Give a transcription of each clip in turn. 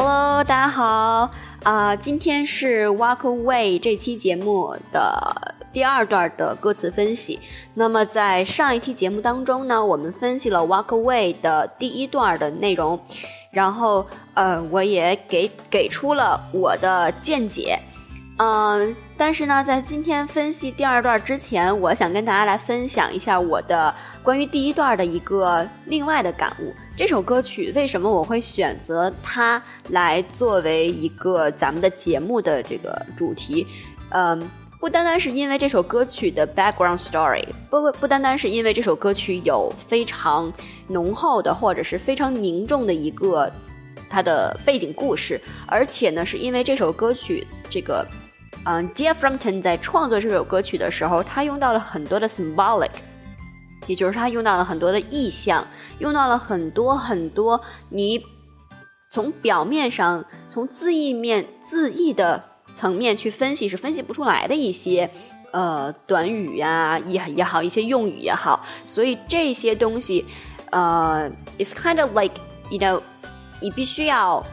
Hello，大家好啊、今天是 Walk Away 这期节目的第二段的歌词分析。那么在上一期节目当中呢，我们分析了 Walk Away 的第一段的内容，然后呃，我也给给出了我的见解。嗯，但是呢，在今天分析第二段之前，我想跟大家来分享一下我的关于第一段的一个另外的感悟。这首歌曲为什么我会选择它来作为一个咱们的节目的这个主题？嗯，不单单是因为这首歌曲的 background story，不不单单是因为这首歌曲有非常浓厚的或者是非常凝重的一个它的背景故事，而且呢，是因为这首歌曲这个。嗯 d e a r Frampton 在创作这首歌曲的时候，他用到了很多的 symbolic，也就是他用到了很多的意象，用到了很多很多你从表面上、从字意面、字意的层面去分析是分析不出来的一些呃短语呀也也好，一些用语也好，所以这些东西呃，it's kind of like you know，你必须要。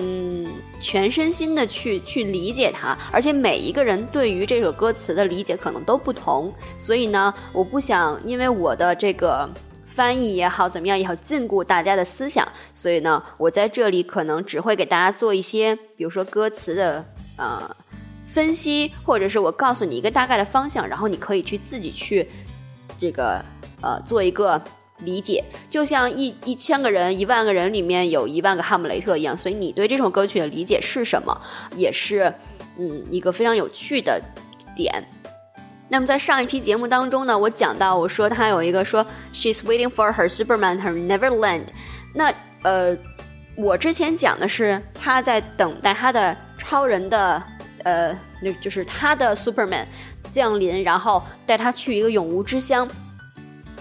嗯，全身心的去去理解它，而且每一个人对于这首歌词的理解可能都不同，所以呢，我不想因为我的这个翻译也好，怎么样也好，禁锢大家的思想，所以呢，我在这里可能只会给大家做一些，比如说歌词的呃分析，或者是我告诉你一个大概的方向，然后你可以去自己去这个呃做一个。理解就像一一千个人、一万个人里面有一万个哈姆雷特一样，所以你对这首歌曲的理解是什么，也是嗯一个非常有趣的点。那么在上一期节目当中呢，我讲到我说他有一个说 She's waiting for her Superman, her Neverland。那呃，我之前讲的是他在等待他的超人的呃，那就是他的 Superman 降临，然后带他去一个永无之乡。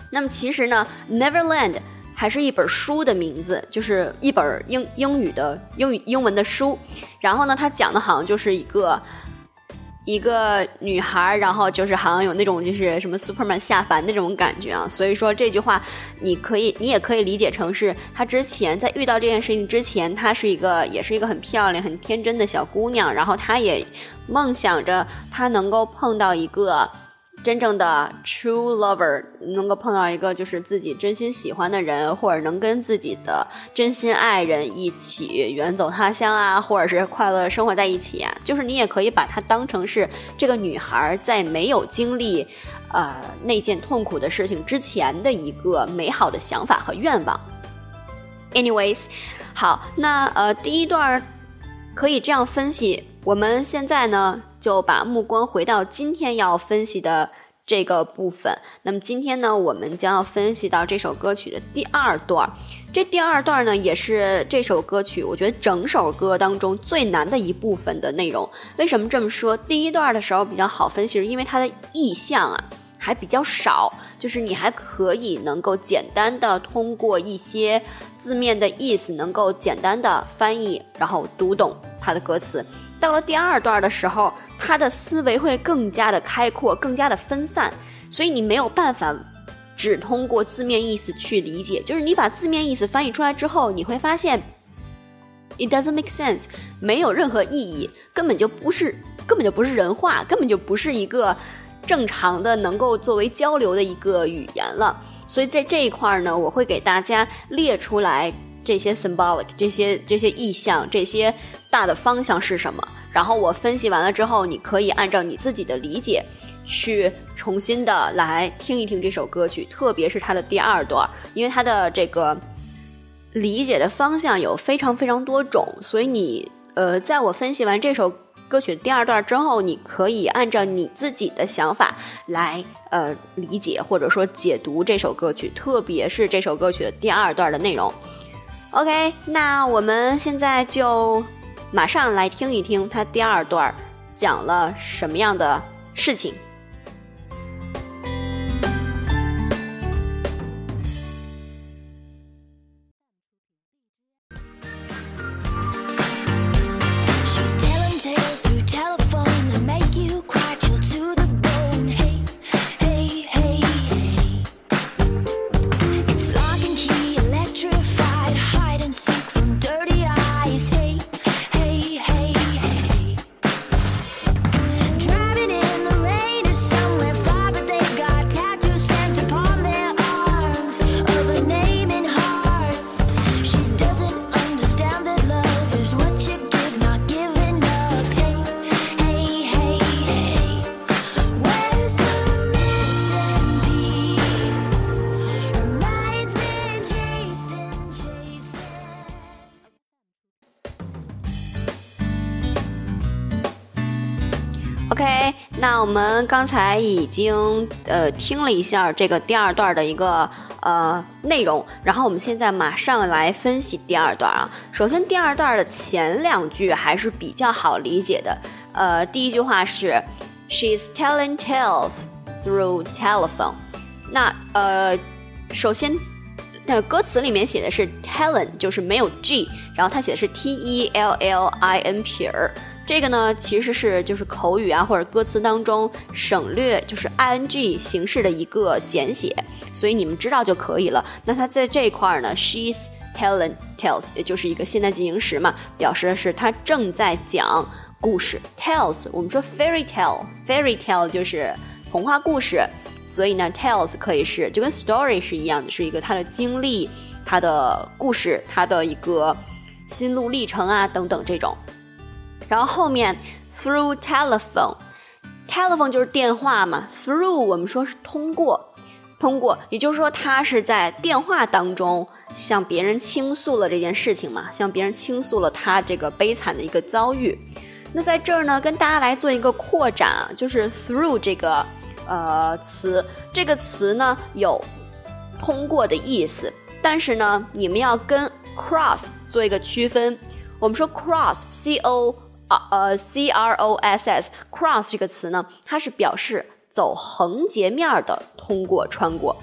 那么其实呢，《Neverland》还是一本书的名字，就是一本英英语的英语英文的书。然后呢，它讲的好像就是一个一个女孩，然后就是好像有那种就是什么 Superman 下凡那种感觉啊。所以说这句话，你可以你也可以理解成是她之前在遇到这件事情之前，她是一个也是一个很漂亮、很天真的小姑娘，然后她也梦想着她能够碰到一个。真正的 true lover 能够碰到一个就是自己真心喜欢的人，或者能跟自己的真心爱人一起远走他乡啊，或者是快乐生活在一起啊，就是你也可以把它当成是这个女孩在没有经历呃那件痛苦的事情之前的一个美好的想法和愿望。Anyways，好，那呃第一段可以这样分析，我们现在呢。就把目光回到今天要分析的这个部分。那么今天呢，我们将要分析到这首歌曲的第二段。这第二段呢，也是这首歌曲我觉得整首歌当中最难的一部分的内容。为什么这么说？第一段的时候比较好分析，是因为它的意象啊还比较少，就是你还可以能够简单的通过一些字面的意思，能够简单的翻译，然后读懂它的歌词。到了第二段的时候。他的思维会更加的开阔，更加的分散，所以你没有办法只通过字面意思去理解。就是你把字面意思翻译出来之后，你会发现，it doesn't make sense，没有任何意义，根本就不是，根本就不是人话，根本就不是一个正常的能够作为交流的一个语言了。所以在这一块呢，我会给大家列出来这些 symbolic，这些这些意象，这些大的方向是什么。然后我分析完了之后，你可以按照你自己的理解，去重新的来听一听这首歌曲，特别是它的第二段，因为它的这个理解的方向有非常非常多种，所以你呃，在我分析完这首歌曲的第二段之后，你可以按照你自己的想法来呃理解或者说解读这首歌曲，特别是这首歌曲的第二段的内容。OK，那我们现在就。马上来听一听，他第二段讲了什么样的事情。OK，那我们刚才已经呃听了一下这个第二段的一个呃内容，然后我们现在马上来分析第二段啊。首先，第二段的前两句还是比较好理解的。呃，第一句话是 She's telling tales through telephone。那呃，首先，那歌词里面写的是 talent，就是没有 g，然后它写的是 t e l l i n 撇儿。这个呢，其实是就是口语啊，或者歌词当中省略就是 i n g 形式的一个简写，所以你们知道就可以了。那它在这一块儿呢，she's telling tales，也就是一个现在进行时嘛，表示的是她正在讲故事。tales，我们说 fairy tale，fairy tale 就是童话故事，所以呢，tales 可以是就跟 story 是一样的，是一个他的经历、他的故事、他的一个心路历程啊等等这种。然后后面 through telephone，telephone 就是电话嘛，through 我们说是通过，通过，也就是说他是在电话当中向别人倾诉了这件事情嘛，向别人倾诉了他这个悲惨的一个遭遇。那在这儿呢，跟大家来做一个扩展啊，就是 through 这个呃词，这个词呢有通过的意思，但是呢，你们要跟 cross 做一个区分。我们说 cross，c o 啊呃，c r o s s cross 这个词呢，它是表示走横截面的通过穿过。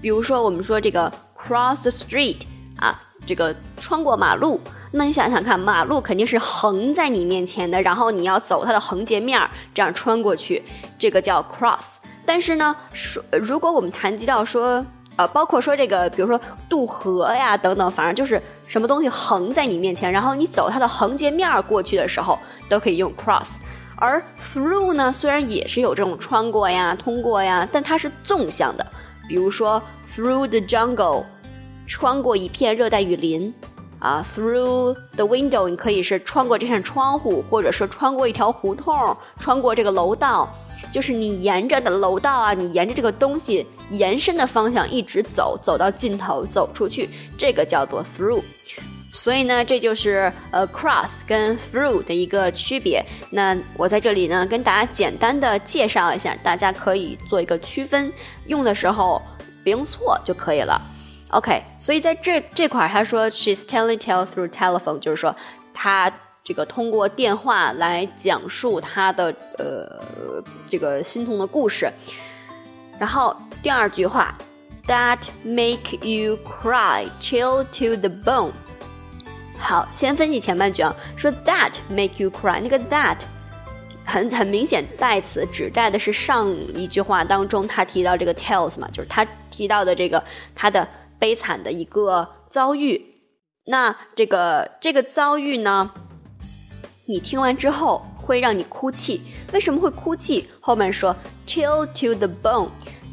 比如说，我们说这个 cross the street 啊，这个穿过马路。那你想想看，马路肯定是横在你面前的，然后你要走它的横截面，这样穿过去，这个叫 cross。但是呢，说如果我们谈及到说。呃，包括说这个，比如说渡河呀等等，反正就是什么东西横在你面前，然后你走它的横截面过去的时候，都可以用 cross。而 through 呢，虽然也是有这种穿过呀、通过呀，但它是纵向的。比如说 through the jungle，穿过一片热带雨林啊；through the window，你可以是穿过这扇窗户，或者说穿过一条胡同，穿过这个楼道。就是你沿着的楼道啊，你沿着这个东西延伸的方向一直走，走到尽头，走出去，这个叫做 through。所以呢，这就是呃 cross 跟 through 的一个区别。那我在这里呢，跟大家简单的介绍一下，大家可以做一个区分，用的时候别用错就可以了。OK，所以在这这块他说 she's telling tale through telephone，就是说他。这个通过电话来讲述他的呃这个心痛的故事，然后第二句话，That make you cry chill to the bone。好，先分析前半句啊，说 That make you cry，那个 That 很很明显代词指代的是上一句话当中他提到这个 tales 嘛，就是他提到的这个他的悲惨的一个遭遇。那这个这个遭遇呢？你听完之后会让你哭泣，为什么会哭泣？后面说 chill to the bone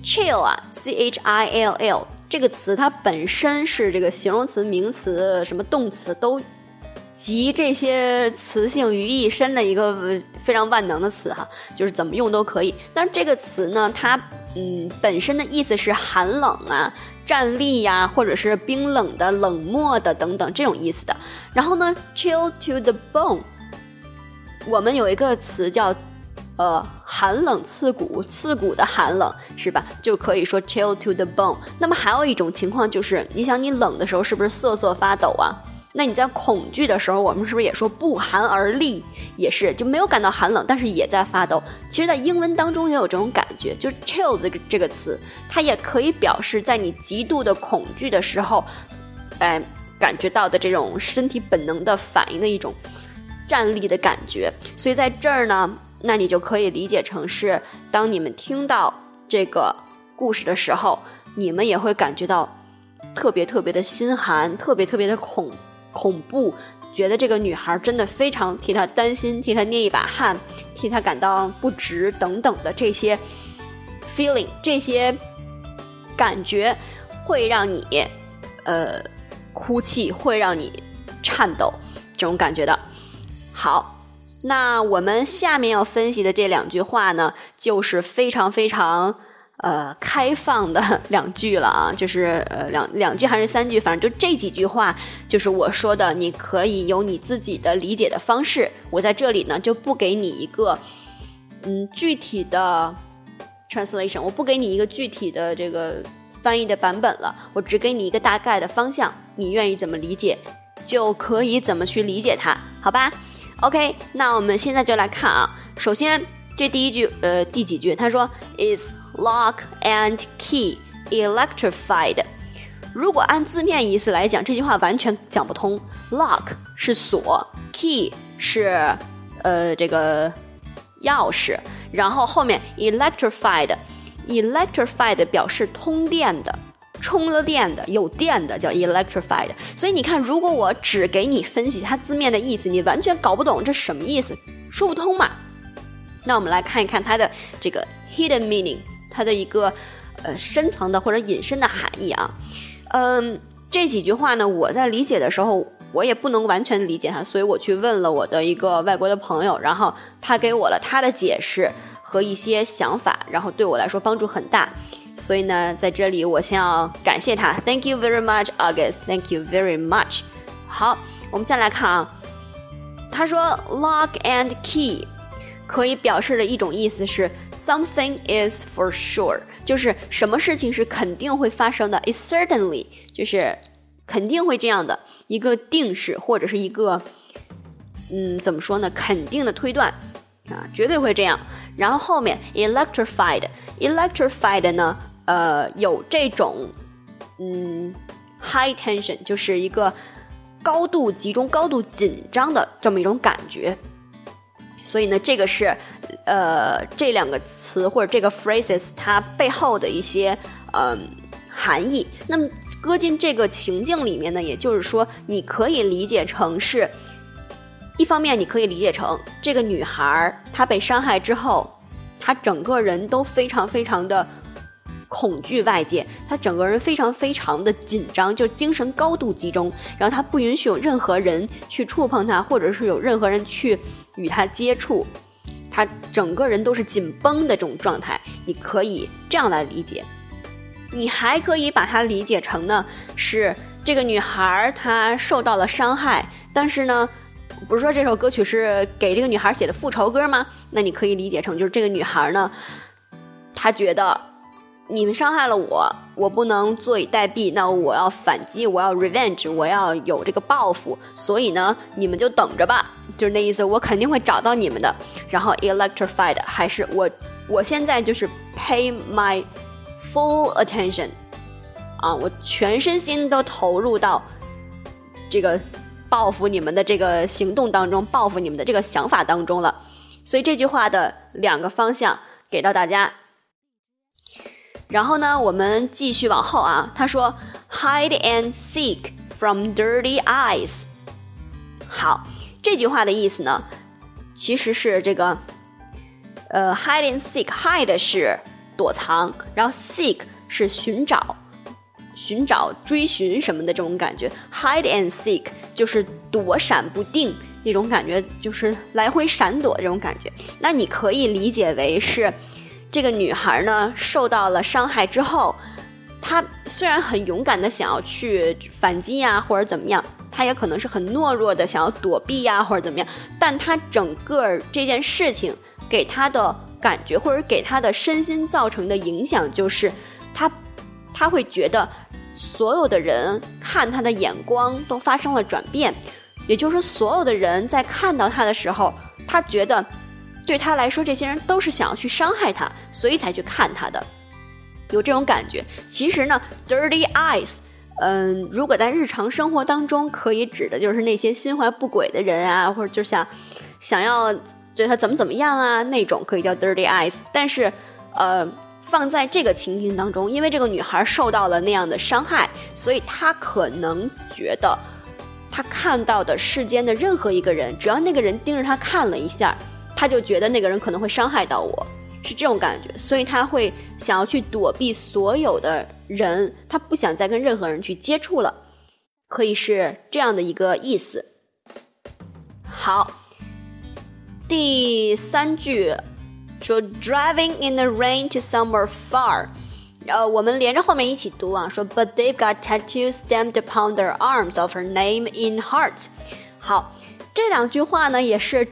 chill 啊，c h i l l 这个词它本身是这个形容词、名词、什么动词都集这些词性于一身的一个非常万能的词哈，就是怎么用都可以。但是这个词呢，它嗯本身的意思是寒冷啊、站立呀，或者是冰冷的、冷漠的等等这种意思的。然后呢，chill to the bone。我们有一个词叫，呃，寒冷刺骨，刺骨的寒冷，是吧？就可以说 chill to the bone。那么还有一种情况就是，你想你冷的时候是不是瑟瑟发抖啊？那你在恐惧的时候，我们是不是也说不寒而栗？也是，就没有感到寒冷，但是也在发抖。其实，在英文当中也有这种感觉，就是 chill 这个这个词，它也可以表示在你极度的恐惧的时候，哎，感觉到的这种身体本能的反应的一种。站立的感觉，所以在这儿呢，那你就可以理解成是，当你们听到这个故事的时候，你们也会感觉到特别特别的心寒，特别特别的恐恐怖，觉得这个女孩真的非常替她担心，替她捏一把汗，替她感到不值等等的这些 feeling，这些感觉会让你呃哭泣，会让你颤抖，这种感觉的。好，那我们下面要分析的这两句话呢，就是非常非常呃开放的两句了啊，就是呃两两句还是三句，反正就这几句话，就是我说的，你可以有你自己的理解的方式。我在这里呢就不给你一个嗯，具体的 translation，我不给你一个具体的这个翻译的版本了，我只给你一个大概的方向，你愿意怎么理解，就可以怎么去理解它，好吧？OK，那我们现在就来看啊，首先这第一句，呃，第几句？他说，is lock and key electrified。如果按字面意思来讲，这句话完全讲不通。lock 是锁，key 是呃这个钥匙，然后后面 electrified，electrified 表示通电的、充了电的、有电的叫 electrified。所以你看，如果我只给你分析它字面的意思，你完全搞不懂这什么意思，说不通嘛。那我们来看一看它的这个 hidden meaning，它的一个呃深层的或者隐身的含义啊。嗯，这几句话呢，我在理解的时候，我也不能完全理解它，所以我去问了我的一个外国的朋友，然后他给我了他的解释和一些想法，然后对我来说帮助很大。所以呢，在这里我先要感谢他，Thank you very much, August. Thank you very much. 好，我们先来看啊，他说 lock and key 可以表示的一种意思是 something is for sure。就是什么事情是肯定会发生的，is certainly，就是肯定会这样的一个定式或者是一个，嗯，怎么说呢？肯定的推断啊，绝对会这样。然后后面 “electrified” Electrified 呢，呃，有这种嗯 high tension，就是一个高度集中、高度紧张的这么一种感觉。所以呢，这个是，呃，这两个词或者这个 phrases 它背后的一些嗯含义。那么搁进这个情境里面呢，也就是说，你可以理解成是，一方面你可以理解成这个女孩她被伤害之后，她整个人都非常非常的恐惧外界，她整个人非常非常的紧张，就精神高度集中，然后她不允许有任何人去触碰她，或者是有任何人去。与他接触，他整个人都是紧绷的这种状态，你可以这样来理解。你还可以把它理解成呢，是这个女孩她受到了伤害，但是呢，不是说这首歌曲是给这个女孩写的复仇歌吗？那你可以理解成就是这个女孩呢，她觉得。你们伤害了我，我不能坐以待毙。那我要反击，我要 revenge，我要有这个报复。所以呢，你们就等着吧，就是那意思。我肯定会找到你们的。然后 electrified 还是我，我现在就是 pay my full attention，啊，我全身心都投入到这个报复你们的这个行动当中，报复你们的这个想法当中了。所以这句话的两个方向给到大家。然后呢，我们继续往后啊。他说，hide and seek from dirty eyes。好，这句话的意思呢，其实是这个，呃，hide and seek，hide 是躲藏，然后 seek 是寻找、寻找、追寻什么的这种感觉。hide and seek 就是躲闪不定那种感觉，就是来回闪躲这种感觉。那你可以理解为是。这个女孩呢，受到了伤害之后，她虽然很勇敢的想要去反击呀，或者怎么样，她也可能是很懦弱的想要躲避呀，或者怎么样，但她整个这件事情给她的感觉，或者给她的身心造成的影响，就是她，她会觉得所有的人看他的眼光都发生了转变，也就是说，所有的人在看到他的时候，他觉得。对他来说，这些人都是想要去伤害他，所以才去看他的，有这种感觉。其实呢，dirty eyes，嗯，如果在日常生活当中，可以指的就是那些心怀不轨的人啊，或者就想想要对他怎么怎么样啊那种，可以叫 dirty eyes。但是，呃，放在这个情境当中，因为这个女孩受到了那样的伤害，所以她可能觉得，她看到的世间的任何一个人，只要那个人盯着她看了一下。他就觉得那个人可能会伤害到我，是这种感觉，所以他会想要去躲避所有的人，他不想再跟任何人去接触了，可以是这样的一个意思。好，第三句说 driving in the rain to somewhere far，呃，我们连着后面一起读啊，说 but they've got tattoos stamped upon their arms of her name in hearts。好，这两句话呢也是。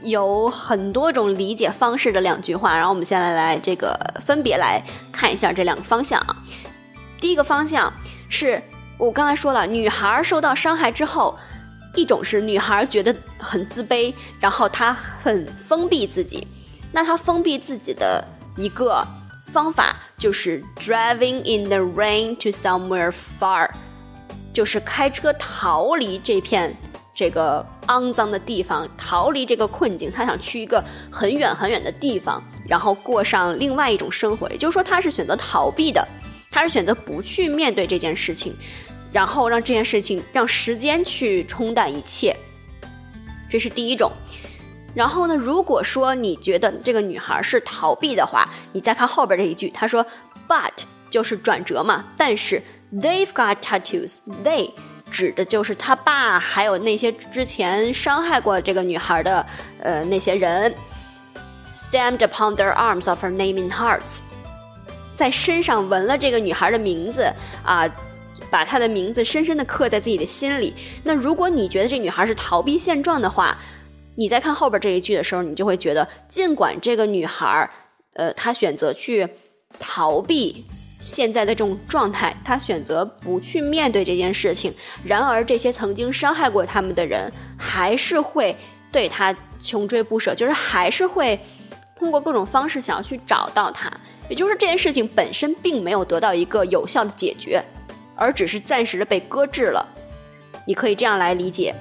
有很多种理解方式的两句话，然后我们现在来这个分别来看一下这两个方向啊。第一个方向是我刚才说了，女孩受到伤害之后，一种是女孩觉得很自卑，然后她很封闭自己。那他封闭自己的一个方法就是 driving in the rain to somewhere far，就是开车逃离这片。这个肮脏的地方，逃离这个困境，他想去一个很远很远的地方，然后过上另外一种生活。也就是说，他是选择逃避的，他是选择不去面对这件事情，然后让这件事情让时间去冲淡一切。这是第一种。然后呢，如果说你觉得这个女孩是逃避的话，你再看后边这一句，她说，but 就是转折嘛，但是 they've got tattoos，they。指的就是他爸，还有那些之前伤害过这个女孩的，呃，那些人。Stamped upon their arms of her name in hearts，在身上纹了这个女孩的名字啊，把她的名字深深的刻在自己的心里。那如果你觉得这女孩是逃避现状的话，你在看后边这一句的时候，你就会觉得，尽管这个女孩儿，呃，她选择去逃避。现在的这种状态，她选择不去面对这件事情。然而，这些曾经伤害过他们的人，还是会对她穷追不舍，就是还是会通过各种方式想要去找到她。也就是这件事情本身并没有得到一个有效的解决，而只是暂时的被搁置了。你可以这样来理解。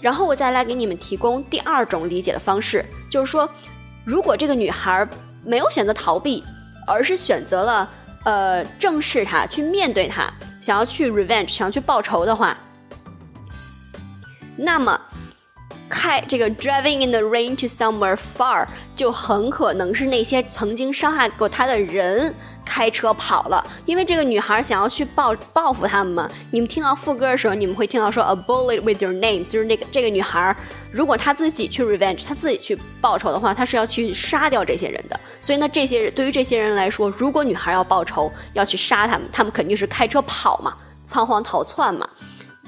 然后我再来给你们提供第二种理解的方式，就是说，如果这个女孩没有选择逃避，而是选择了。呃，正视他，去面对他，想要去 revenge，想要去报仇的话，那么开这个 driving in the rain to somewhere far，就很可能是那些曾经伤害过他的人。开车跑了，因为这个女孩想要去报报复他们嘛。你们听到副歌的时候，你们会听到说 a bullet with your name，就是那个这个女孩，如果她自己去 revenge，她自己去报仇的话，她是要去杀掉这些人的。所以呢，这些人对于这些人来说，如果女孩要报仇，要去杀他们，他们肯定是开车跑嘛，仓皇逃窜嘛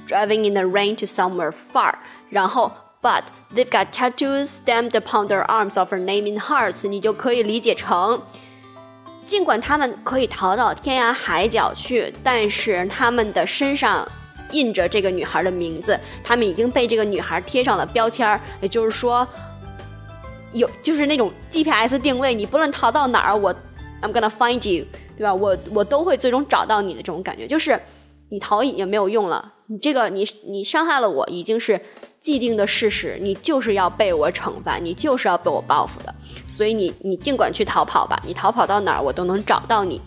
，driving in the rain to somewhere far。然后，but they've got tattoos stamped upon their arms of her name in hearts，你就可以理解成。尽管他们可以逃到天涯海角去，但是他们的身上印着这个女孩的名字，他们已经被这个女孩贴上了标签儿。也就是说，有就是那种 GPS 定位，你不论逃到哪儿，我 I'm gonna find you，对吧？我我都会最终找到你的这种感觉，就是你逃也没有用了，你这个你你伤害了我，已经是。既定的事实，你就是要被我惩罚，你就是要被我报复的，所以你你尽管去逃跑吧，你逃跑到哪儿，我都能找到你。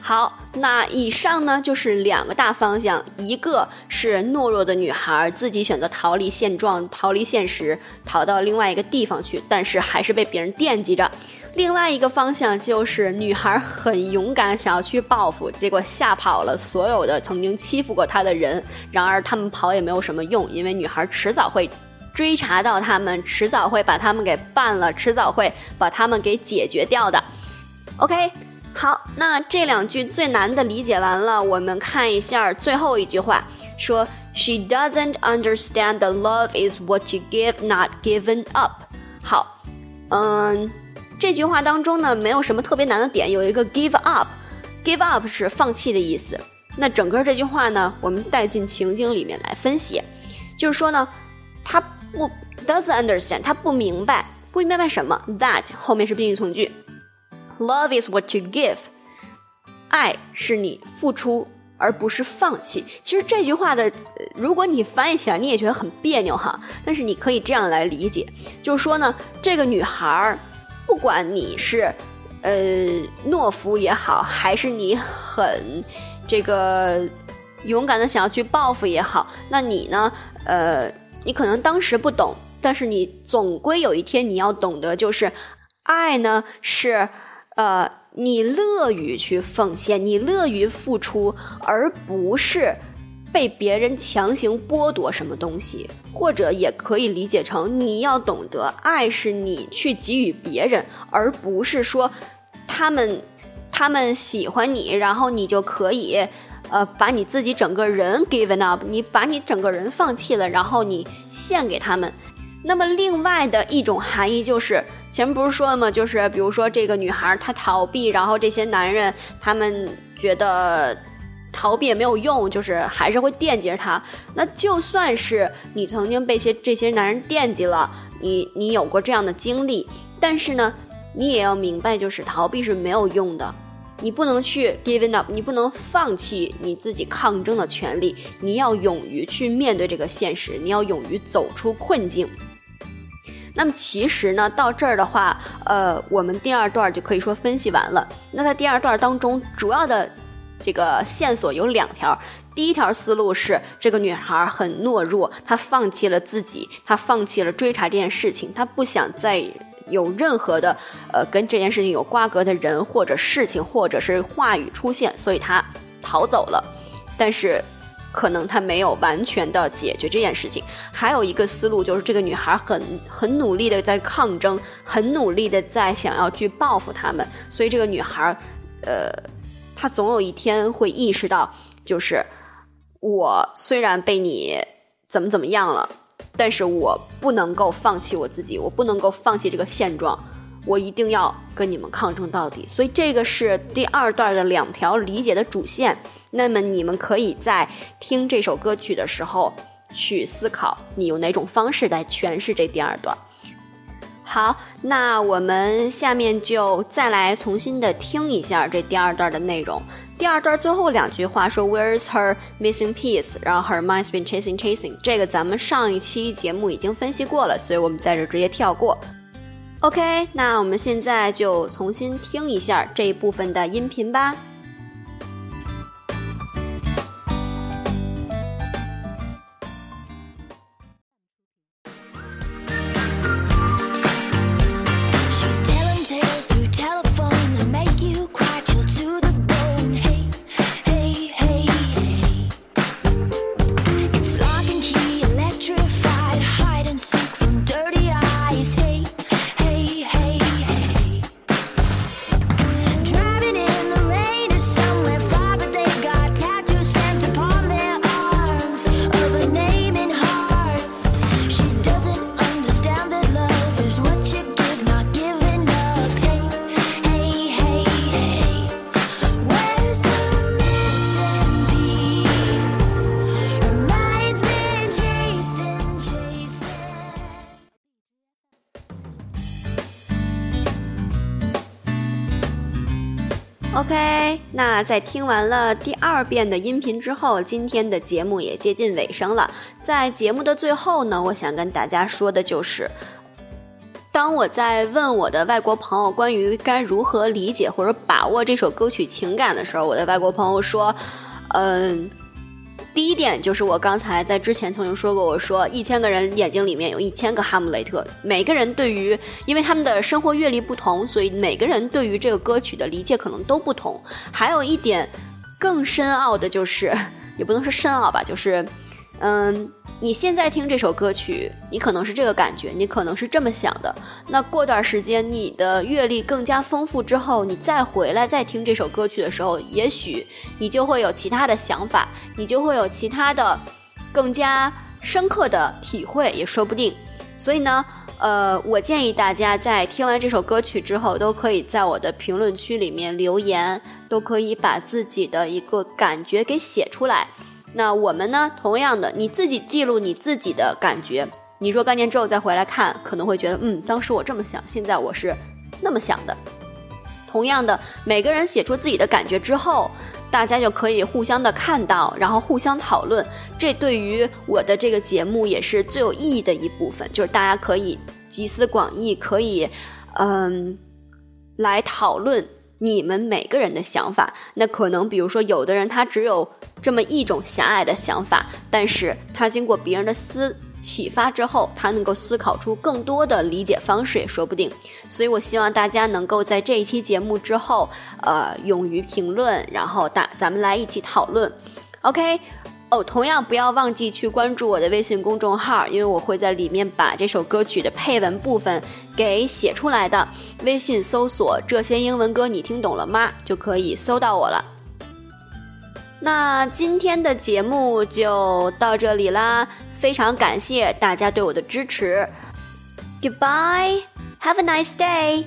好，那以上呢就是两个大方向，一个是懦弱的女孩自己选择逃离现状、逃离现实，逃到另外一个地方去，但是还是被别人惦记着。另外一个方向就是女孩很勇敢，想要去报复，结果吓跑了所有的曾经欺负过她的人。然而他们跑也没有什么用，因为女孩迟早会追查到他们，迟早会把他们给办了，迟早会把他们给解决掉的。OK，好，那这两句最难的理解完了，我们看一下最后一句话，说 She doesn't understand the love is what you give, not given up。好，嗯。这句话当中呢，没有什么特别难的点，有一个 give up，give up 是放弃的意思。那整个这句话呢，我们带进情景里面来分析，就是说呢，他不 doesn't understand，他不明白，不明白什么？That 后面是宾语从句，love is what you give，爱是你付出而不是放弃。其实这句话的，如果你翻译起来你也觉得很别扭哈，但是你可以这样来理解，就是说呢，这个女孩儿。不管你是，呃，懦夫也好，还是你很这个勇敢的想要去报复也好，那你呢，呃，你可能当时不懂，但是你总归有一天你要懂得，就是爱呢是，呃，你乐于去奉献，你乐于付出，而不是。被别人强行剥夺什么东西，或者也可以理解成你要懂得，爱是你去给予别人，而不是说他们他们喜欢你，然后你就可以呃把你自己整个人 given up，你把你整个人放弃了，然后你献给他们。那么另外的一种含义就是，前面不是说了吗？就是比如说这个女孩她逃避，然后这些男人他们觉得逃避也没有用，就是还是会惦记着他。那就算是你曾经被些这些男人惦记了，你你有过这样的经历，但是呢，你也要明白，就是逃避是没有用的。你不能去 giving up，你不能放弃你自己抗争的权利，你要勇于去面对这个现实，你要勇于走出困境。那么其实呢，到这儿的话，呃，我们第二段就可以说分析完了。那在第二段当中，主要的这个线索有两条。第一条思路是，这个女孩很懦弱，她放弃了自己，她放弃了追查这件事情，她不想再。有任何的呃跟这件事情有瓜葛的人或者事情或者是话语出现，所以他逃走了。但是可能他没有完全的解决这件事情。还有一个思路就是这个女孩很很努力的在抗争，很努力的在想要去报复他们。所以这个女孩，呃，他总有一天会意识到，就是我虽然被你怎么怎么样了。但是我不能够放弃我自己，我不能够放弃这个现状，我一定要跟你们抗争到底。所以这个是第二段的两条理解的主线。那么你们可以在听这首歌曲的时候去思考，你用哪种方式来诠释这第二段。好，那我们下面就再来重新的听一下这第二段的内容。第二段最后两句话说 Where's her missing piece？然后 Her mind's been chasing chasing。这个咱们上一期节目已经分析过了，所以我们在这直接跳过。OK，那我们现在就重新听一下这一部分的音频吧。OK，那在听完了第二遍的音频之后，今天的节目也接近尾声了。在节目的最后呢，我想跟大家说的就是，当我在问我的外国朋友关于该如何理解或者把握这首歌曲情感的时候，我的外国朋友说，嗯。第一点就是我刚才在之前曾经说过，我说一千个人眼睛里面有一千个哈姆雷特，每个人对于，因为他们的生活阅历不同，所以每个人对于这个歌曲的理解可能都不同。还有一点更深奥的就是，也不能说深奥吧，就是。嗯，你现在听这首歌曲，你可能是这个感觉，你可能是这么想的。那过段时间，你的阅历更加丰富之后，你再回来再听这首歌曲的时候，也许你就会有其他的想法，你就会有其他的更加深刻的体会，也说不定。所以呢，呃，我建议大家在听完这首歌曲之后，都可以在我的评论区里面留言，都可以把自己的一个感觉给写出来。那我们呢？同样的，你自己记录你自己的感觉。你若干年之后再回来看，可能会觉得，嗯，当时我这么想，现在我是那么想的。同样的，每个人写出自己的感觉之后，大家就可以互相的看到，然后互相讨论。这对于我的这个节目也是最有意义的一部分，就是大家可以集思广益，可以，嗯，来讨论你们每个人的想法。那可能，比如说，有的人他只有。这么一种狭隘的想法，但是他经过别人的思启发之后，他能够思考出更多的理解方式也说不定。所以我希望大家能够在这一期节目之后，呃，勇于评论，然后大咱们来一起讨论。OK，哦，同样不要忘记去关注我的微信公众号，因为我会在里面把这首歌曲的配文部分给写出来的。微信搜索“这些英文歌你听懂了吗”就可以搜到我了。那今天的节目就到这里啦，非常感谢大家对我的支持。Goodbye. Have a nice day.